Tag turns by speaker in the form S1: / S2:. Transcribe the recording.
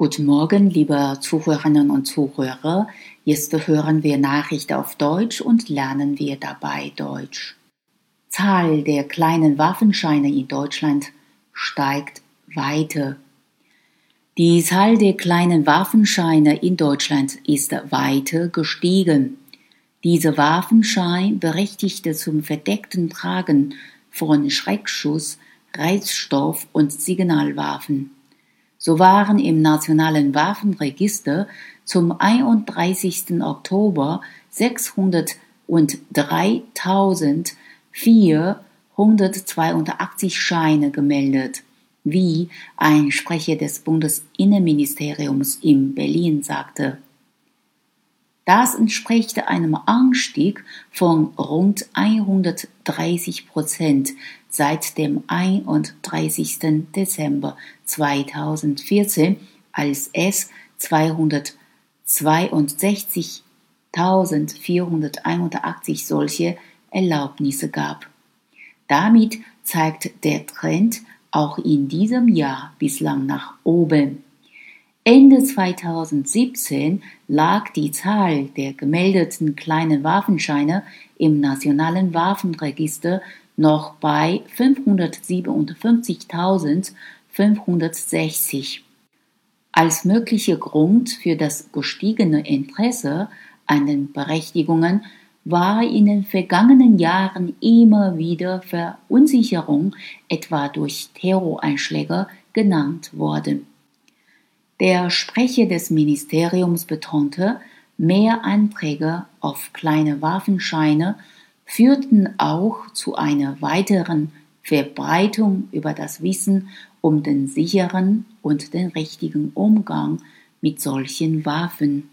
S1: Guten Morgen, liebe Zuhörerinnen und Zuhörer. Jetzt hören wir Nachrichten auf Deutsch und lernen wir dabei Deutsch. Zahl der kleinen Waffenscheine in Deutschland steigt weiter. Die Zahl der kleinen Waffenscheine in Deutschland ist weiter gestiegen. Dieser Waffenschein berechtigte zum verdeckten Tragen von Schreckschuss, Reizstoff und Signalwaffen. So waren im Nationalen Waffenregister zum 31. Oktober 603.482 Scheine gemeldet, wie ein Sprecher des Bundesinnenministeriums in Berlin sagte. Das entspricht einem Anstieg von rund 130 Prozent seit dem 31. Dezember 2014, als es 262.481 solche Erlaubnisse gab. Damit zeigt der Trend auch in diesem Jahr bislang nach oben. Ende 2017 lag die Zahl der gemeldeten kleinen Waffenscheine im nationalen Waffenregister noch bei 557.560. Als möglicher Grund für das gestiegene Interesse an den Berechtigungen war in den vergangenen Jahren immer wieder Verunsicherung, etwa durch Terroranschläge, genannt worden. Der Sprecher des Ministeriums betonte, mehr Anträge auf kleine Waffenscheine führten auch zu einer weiteren Verbreitung über das Wissen um den sicheren und den richtigen Umgang mit solchen Waffen.